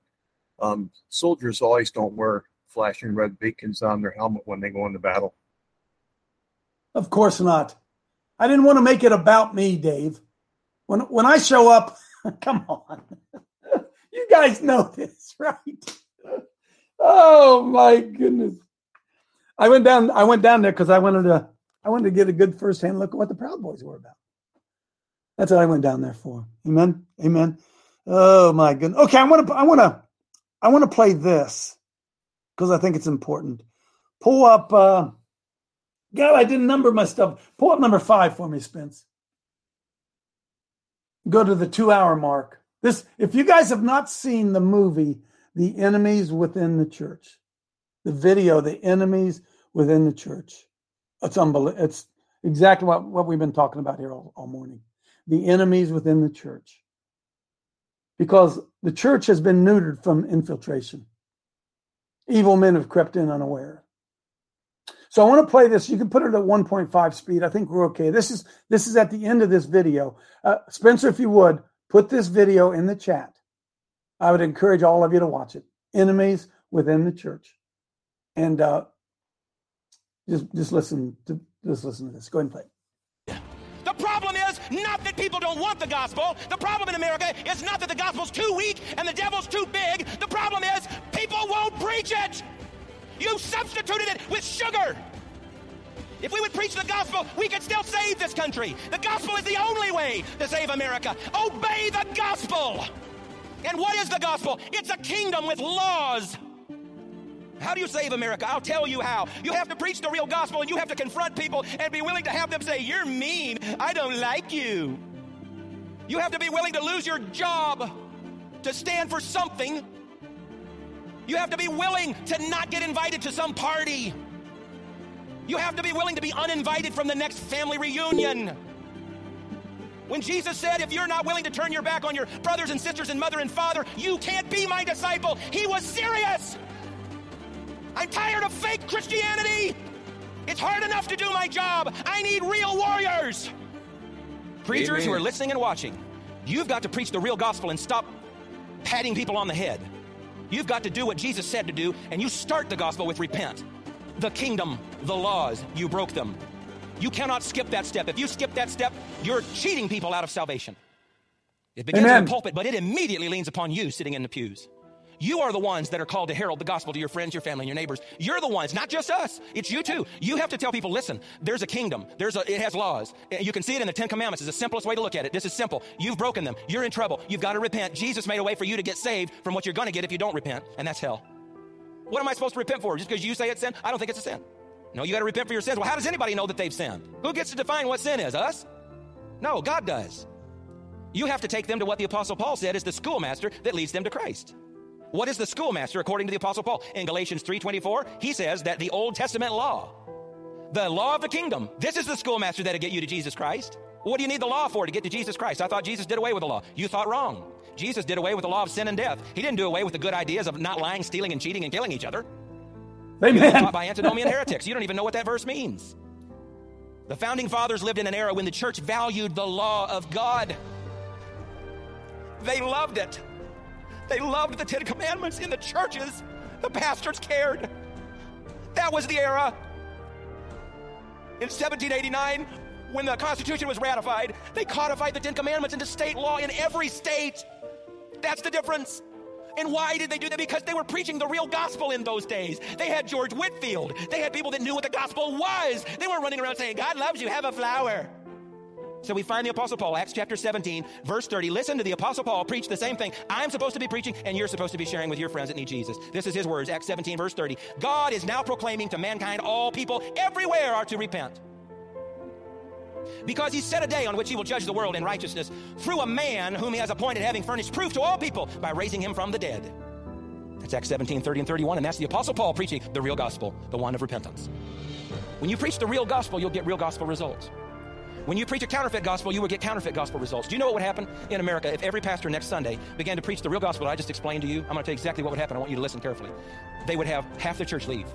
Um, soldiers always don't wear flashing red beacons on their helmet when they go into battle. Of course not. I didn't want to make it about me, Dave. When when I show up, come on. you guys know this, right? Oh my goodness. I went down I went down there because I wanted to I wanted to get a good first hand look at what the Proud Boys were about. That's what I went down there for. Amen. Amen. Oh my goodness. Okay, I want to I want to I want to play this because I think it's important. Pull up uh God, I didn't number my stuff. Pull up number five for me, Spence. Go to the two hour mark. This, if you guys have not seen the movie, The Enemies Within the Church, the video, The Enemies Within the Church, it's unbelievable. It's exactly what, what we've been talking about here all, all morning. The enemies within the church. Because the church has been neutered from infiltration. Evil men have crept in unaware. So I want to play this. You can put it at 1.5 speed. I think we're okay. This is this is at the end of this video. Uh, Spencer, if you would put this video in the chat. I would encourage all of you to watch it. Enemies within the church, and uh, just just listen to just listen to this. Go ahead and play. The problem is not that people don't want the gospel. The problem in America is not that the gospel's too weak and the devil's too big. The problem is people won't preach it. You substituted it with sugar. If we would preach the gospel, we could still save this country. The gospel is the only way to save America. Obey the gospel. And what is the gospel? It's a kingdom with laws. How do you save America? I'll tell you how. You have to preach the real gospel and you have to confront people and be willing to have them say, You're mean. I don't like you. You have to be willing to lose your job to stand for something. You have to be willing to not get invited to some party. You have to be willing to be uninvited from the next family reunion. When Jesus said, If you're not willing to turn your back on your brothers and sisters and mother and father, you can't be my disciple, he was serious. I'm tired of fake Christianity. It's hard enough to do my job. I need real warriors. Preachers who are listening and watching, you've got to preach the real gospel and stop patting people on the head. You've got to do what Jesus said to do, and you start the gospel with repent. The kingdom, the laws, you broke them. You cannot skip that step. If you skip that step, you're cheating people out of salvation. It begins in the pulpit, but it immediately leans upon you sitting in the pews. You are the ones that are called to herald the gospel to your friends, your family, and your neighbors. You're the ones, not just us. It's you too. You have to tell people, listen, there's a kingdom. There's a, it has laws. You can see it in the Ten Commandments. It's the simplest way to look at it. This is simple. You've broken them. You're in trouble. You've got to repent. Jesus made a way for you to get saved from what you're going to get if you don't repent, and that's hell. What am I supposed to repent for? Just because you say it's sin? I don't think it's a sin. No, you got to repent for your sins. Well, how does anybody know that they've sinned? Who gets to define what sin is? Us? No, God does. You have to take them to what the Apostle Paul said is the schoolmaster that leads them to Christ. What is the schoolmaster according to the Apostle Paul? In Galatians 3.24, he says that the Old Testament law, the law of the kingdom, this is the schoolmaster that'll get you to Jesus Christ. What do you need the law for to get to Jesus Christ? I thought Jesus did away with the law. You thought wrong. Jesus did away with the law of sin and death. He didn't do away with the good ideas of not lying, stealing, and cheating and killing each other. Amen. taught by antinomian heretics. You don't even know what that verse means. The founding fathers lived in an era when the church valued the law of God. They loved it. They loved the Ten Commandments in the churches. The pastors cared. That was the era. In 1789, when the Constitution was ratified, they codified the Ten Commandments into state law in every state. That's the difference. And why did they do that? Because they were preaching the real gospel in those days. They had George Whitefield. They had people that knew what the gospel was. They weren't running around saying, God loves you, have a flower. So we find the Apostle Paul, Acts chapter 17, verse 30. Listen to the Apostle Paul preach the same thing I'm supposed to be preaching, and you're supposed to be sharing with your friends that need Jesus. This is his words, Acts 17, verse 30. God is now proclaiming to mankind, all people everywhere are to repent. Because he set a day on which he will judge the world in righteousness through a man whom he has appointed, having furnished proof to all people by raising him from the dead. That's Acts 17, 30 and 31, and that's the Apostle Paul preaching the real gospel, the one of repentance. When you preach the real gospel, you'll get real gospel results. When you preach a counterfeit gospel, you will get counterfeit gospel results. Do you know what would happen in America if every pastor next Sunday began to preach the real gospel I just explained to you? I'm going to tell you exactly what would happen. I want you to listen carefully. They would have half the church leave.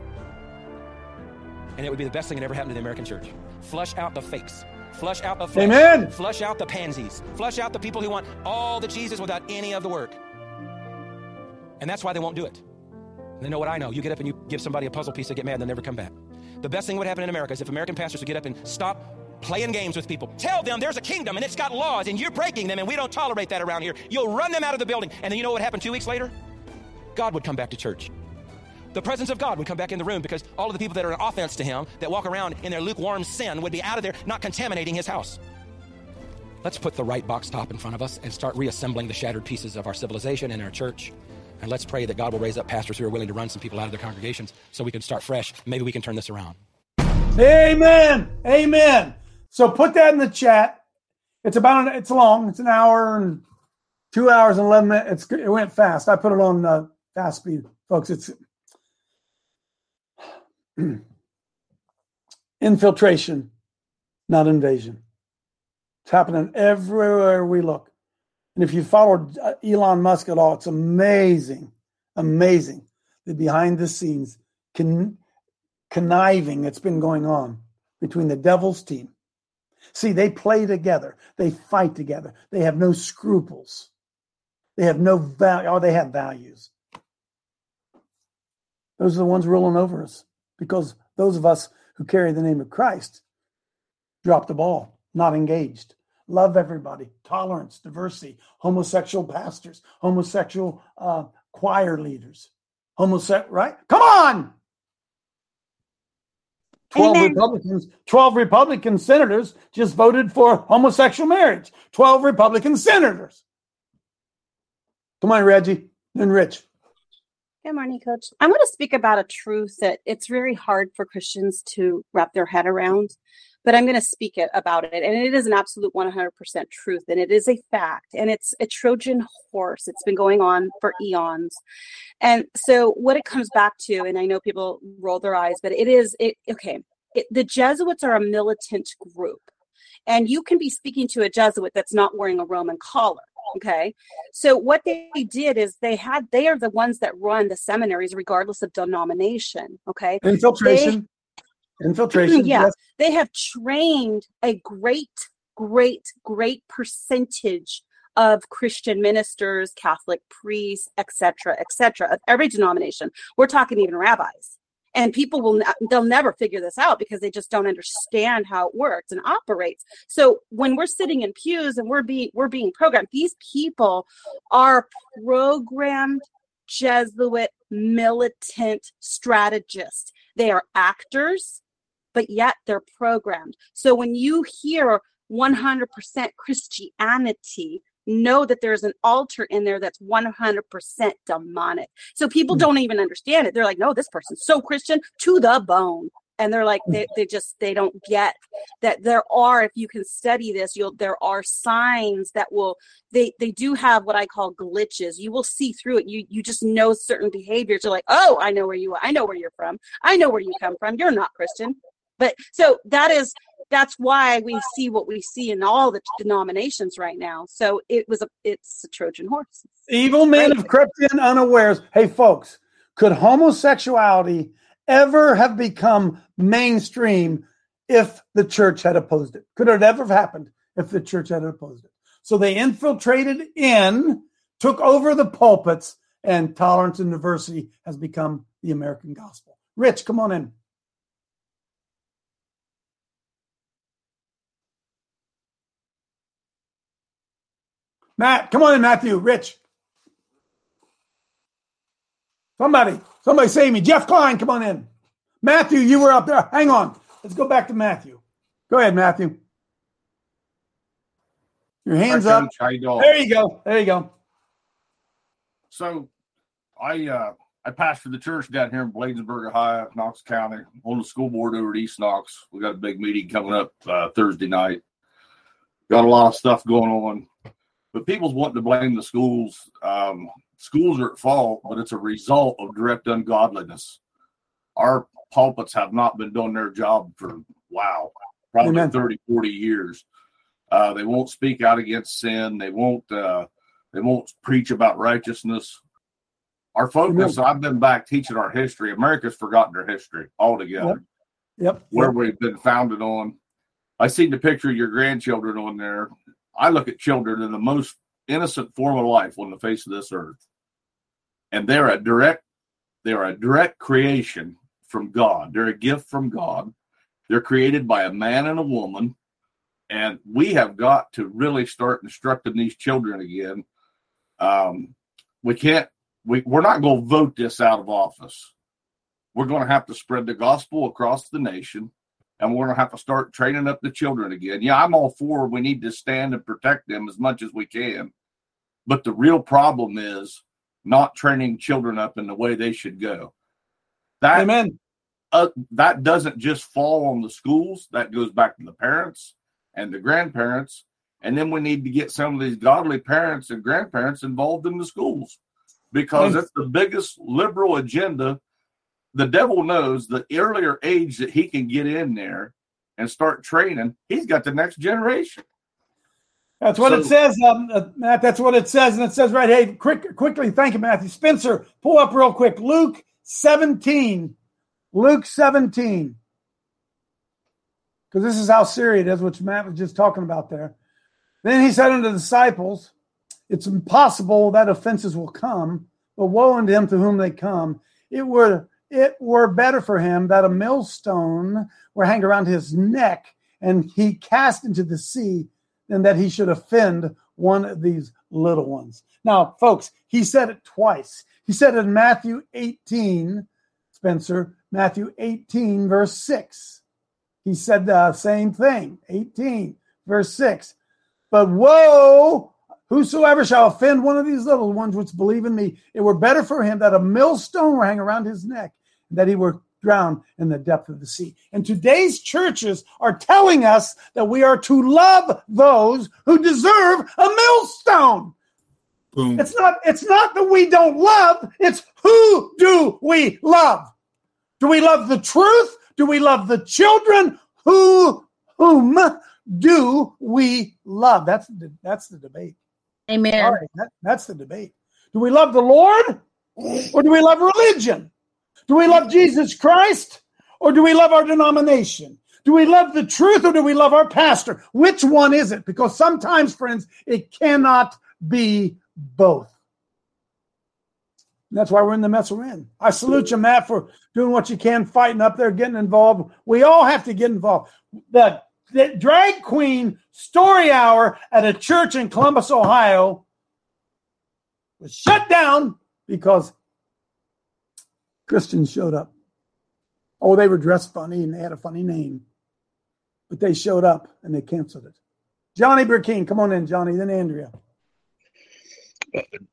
And it would be the best thing that ever happened to the American church. Flush out the fakes. Flush out the flesh. Amen. Flush out the pansies. Flush out the people who want all the Jesus without any of the work. And that's why they won't do it. They know what I know. You get up and you give somebody a puzzle piece, they get mad and they'll never come back. The best thing would happen in America is if American pastors would get up and stop playing games with people. Tell them there's a kingdom and it's got laws and you're breaking them and we don't tolerate that around here. You'll run them out of the building. And then you know what happened two weeks later? God would come back to church. The presence of God would come back in the room because all of the people that are an offense to him, that walk around in their lukewarm sin, would be out of there, not contaminating his house. Let's put the right box top in front of us and start reassembling the shattered pieces of our civilization and our church. And let's pray that God will raise up pastors who are willing to run some people out of their congregations so we can start fresh. Maybe we can turn this around. Amen. Amen. So put that in the chat. It's about an, it's long. It's an hour and two hours and eleven minutes. It's, it went fast. I put it on uh, fast speed, folks. It's infiltration, not invasion. It's happening everywhere we look. And if you followed uh, Elon Musk at all, it's amazing, amazing the behind the scenes con- conniving that's been going on between the devil's team See, they play together. They fight together. They have no scruples. They have no value. Oh, they have values. Those are the ones ruling over us because those of us who carry the name of Christ drop the ball, not engaged. Love everybody, tolerance, diversity, homosexual pastors, homosexual uh, choir leaders, homosexual, right? Come on! 12 Amen. Republicans, 12 Republican senators just voted for homosexual marriage. 12 Republican senators. Come on, Reggie. and Rich. Good morning, Coach. I want to speak about a truth that it's very hard for Christians to wrap their head around, but I'm going to speak it, about it. And it is an absolute 100% truth, and it is a fact, and it's a Trojan horse. It's been going on for eons. And so, what it comes back to, and I know people roll their eyes, but it is, it okay, it, the Jesuits are a militant group. And you can be speaking to a Jesuit that's not wearing a Roman collar. Okay. So what they did is they had they are the ones that run the seminaries regardless of denomination. Okay. Infiltration. Infiltration. yeah. yes. They have trained a great, great, great percentage of Christian ministers, Catholic priests, etc., etc., of every denomination. We're talking even rabbis. And people will not, they'll never figure this out because they just don't understand how it works and operates. So when we're sitting in pews and we're being we're being programmed, these people are programmed Jesuit militant strategists. They are actors, but yet they're programmed. So when you hear 100% Christianity, know that there's an altar in there that's 100% demonic. So people hmm. don't even understand it. They're like, no, this person's so Christian to the bone. And they're like, hmm. they, they just, they don't get that there are, if you can study this, you'll, there are signs that will, they, they do have what I call glitches. You will see through it. You, you just know certain behaviors. You're like, oh, I know where you are. I know where you're from. I know where you come from. You're not Christian. But so that is, that's why we see what we see in all the denominations right now. So it was a it's a Trojan horse. Evil men have crept in unawares. Hey, folks, could homosexuality ever have become mainstream if the church had opposed it? Could it ever have happened if the church had opposed it? So they infiltrated in, took over the pulpits, and tolerance and diversity has become the American gospel. Rich, come on in. Matt, come on in, Matthew. Rich. Somebody, somebody save me. Jeff Klein, come on in. Matthew, you were up there. Hang on. Let's go back to Matthew. Go ahead, Matthew. Your hands up. Coach. How you doing? There you go. There you go. So, I uh, I pastor the church down here in Bladensburg, Ohio, Knox County, on the school board over at East Knox. We got a big meeting coming up uh, Thursday night. Got a lot of stuff going on, but people's wanting to blame the schools. Um, schools are at fault, but it's a result of direct ungodliness. Our pulpits have not been doing their job for wow, probably Amen. 30, 40 years. Uh, they won't speak out against sin. They won't. Uh, they won't preach about righteousness. Our focus. I've been back teaching our history. America's forgotten their history altogether. Yep. Where we've been founded on. I seen the picture of your grandchildren on there. I look at children in the most innocent form of life on the face of this earth, and they're a direct. They're a direct creation from God. They're a gift from God. They're created by a man and a woman and we have got to really start instructing these children again. Um, we can't. We we're not going to vote this out of office. We're going to have to spread the gospel across the nation, and we're going to have to start training up the children again. Yeah, I'm all for. We need to stand and protect them as much as we can, but the real problem is not training children up in the way they should go. That Amen. Uh, that doesn't just fall on the schools. That goes back to the parents and the grandparents. And then we need to get some of these godly parents and grandparents involved in the schools because it's the biggest liberal agenda. The devil knows the earlier age that he can get in there and start training, he's got the next generation. That's what it says, um, uh, Matt. That's what it says, and it says right. Hey, quick, quickly. Thank you, Matthew Spencer. Pull up real quick. Luke seventeen. Luke seventeen. because this is how serious it is, which Matt was just talking about there. Then he said unto the disciples, It's impossible that offenses will come, but woe unto him to whom they come. It were it were better for him that a millstone were hanged around his neck and he cast into the sea than that he should offend one of these little ones. Now, folks, he said it twice. He said in Matthew 18, Spencer, Matthew 18, verse 6. He said the same thing, 18, verse 6. But woe, whosoever shall offend one of these little ones which believe in me, it were better for him that a millstone were hang around his neck, that he were drowned in the depth of the sea. And today's churches are telling us that we are to love those who deserve a millstone. Boom. It's not it's not that we don't love, it's who do we love? Do we love the truth? Do we love the children? Who whom do we love? That's the, that's the debate. Amen. Sorry, that- that's the debate. Do we love the Lord or do we love religion? Do we love Jesus Christ or do we love our denomination? Do we love the truth or do we love our pastor? Which one is it? Because sometimes, friends, it cannot be both. And that's why we're in the mess we're in. I salute you, Matt, for doing what you can, fighting up there, getting involved. We all have to get involved. The, the drag queen story hour at a church in Columbus, Ohio was shut down because Christians showed up. Oh, they were dressed funny and they had a funny name, but they showed up and they canceled it. Johnny Burkeen, come on in, Johnny, then Andrea.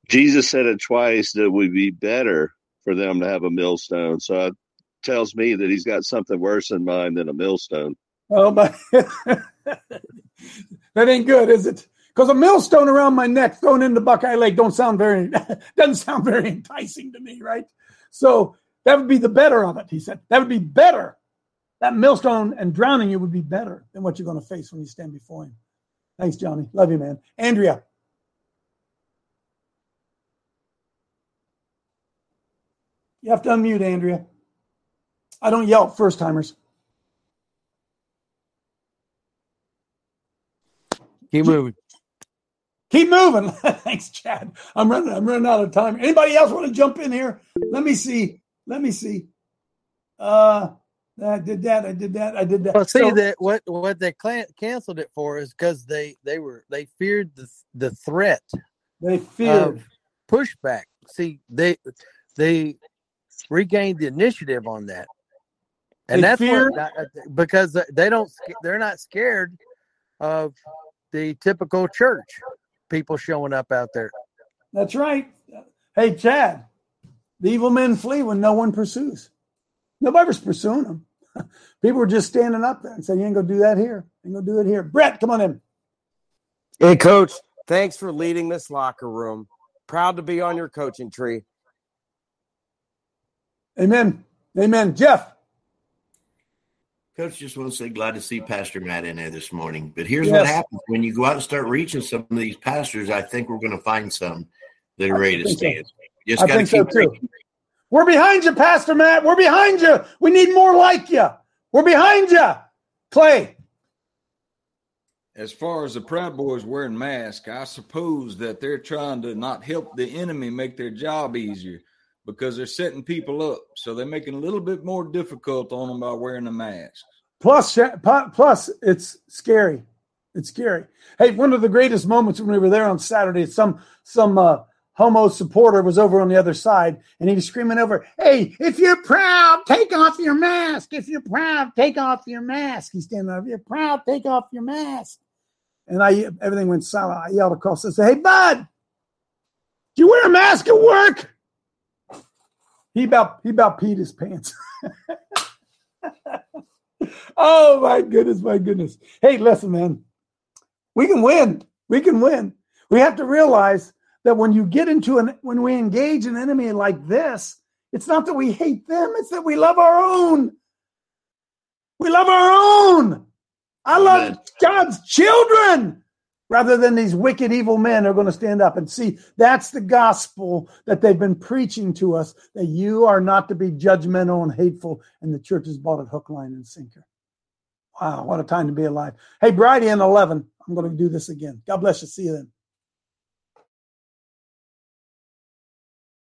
Jesus said it twice that it would be better for them to have a millstone. So it tells me that he's got something worse in mind than a millstone. Oh my, that ain't good, is it? Because a millstone around my neck thrown into the Buckeye Lake don't sound very doesn't sound very enticing to me, right? So that would be the better of it. He said that would be better. That millstone and drowning you would be better than what you're going to face when you stand before him. Thanks, Johnny. Love you, man. Andrea. You have to unmute, Andrea. I don't yell at first timers. Keep moving. Keep moving. Thanks, Chad. I'm running. I'm running out of time. Anybody else want to jump in here? Let me see. Let me see. Uh, I did that. I did that. I did that. Well, see So- that what what they canceled it for is because they they were they feared the the threat. They feared. pushback. See, they they regained the initiative on that, and that's feared- what because they don't they're not scared of the typical church people showing up out there. That's right. Hey, Chad. The evil men flee when no one pursues. Nobody's pursuing them. People were just standing up there and saying, "You ain't gonna do that here. You ain't gonna do it here." Brett, come on in. Hey, coach, thanks for leading this locker room. Proud to be on your coaching tree. Amen. Amen. Jeff. Coach, just want to say glad to see Pastor Matt in there this morning. But here's what happens when you go out and start reaching some of these pastors. I think we're going to find some that are ready to think so. stand. Just I got to think so too. preaching. We're behind you, Pastor Matt. We're behind you. We need more like you. We're behind you. Clay. As far as the Proud Boys wearing masks, I suppose that they're trying to not help the enemy make their job easier because they're setting people up. So they're making a little bit more difficult on them by wearing the mask. Plus, plus, it's scary. It's scary. Hey, one of the greatest moments when we were there on Saturday, some some uh, homo supporter was over on the other side, and he was screaming over, "Hey, if you're proud, take off your mask. If you're proud, take off your mask." He's standing there. If you're proud, take off your mask. And I everything went silent. I yelled across and said, "Hey, bud, do you wear a mask at work?" He about he about peed his pants. oh my goodness, my goodness. Hey, listen, man. We can win. We can win. We have to realize that when you get into an when we engage an enemy like this, it's not that we hate them, it's that we love our own. We love our own. I love God's children rather than these wicked, evil men are going to stand up and see that's the gospel that they've been preaching to us that you are not to be judgmental and hateful, and the church has bought it hook, line, and sinker. Wow, what a time to be alive. Hey, Bridie in 11. I'm going to do this again. God bless you. See you then.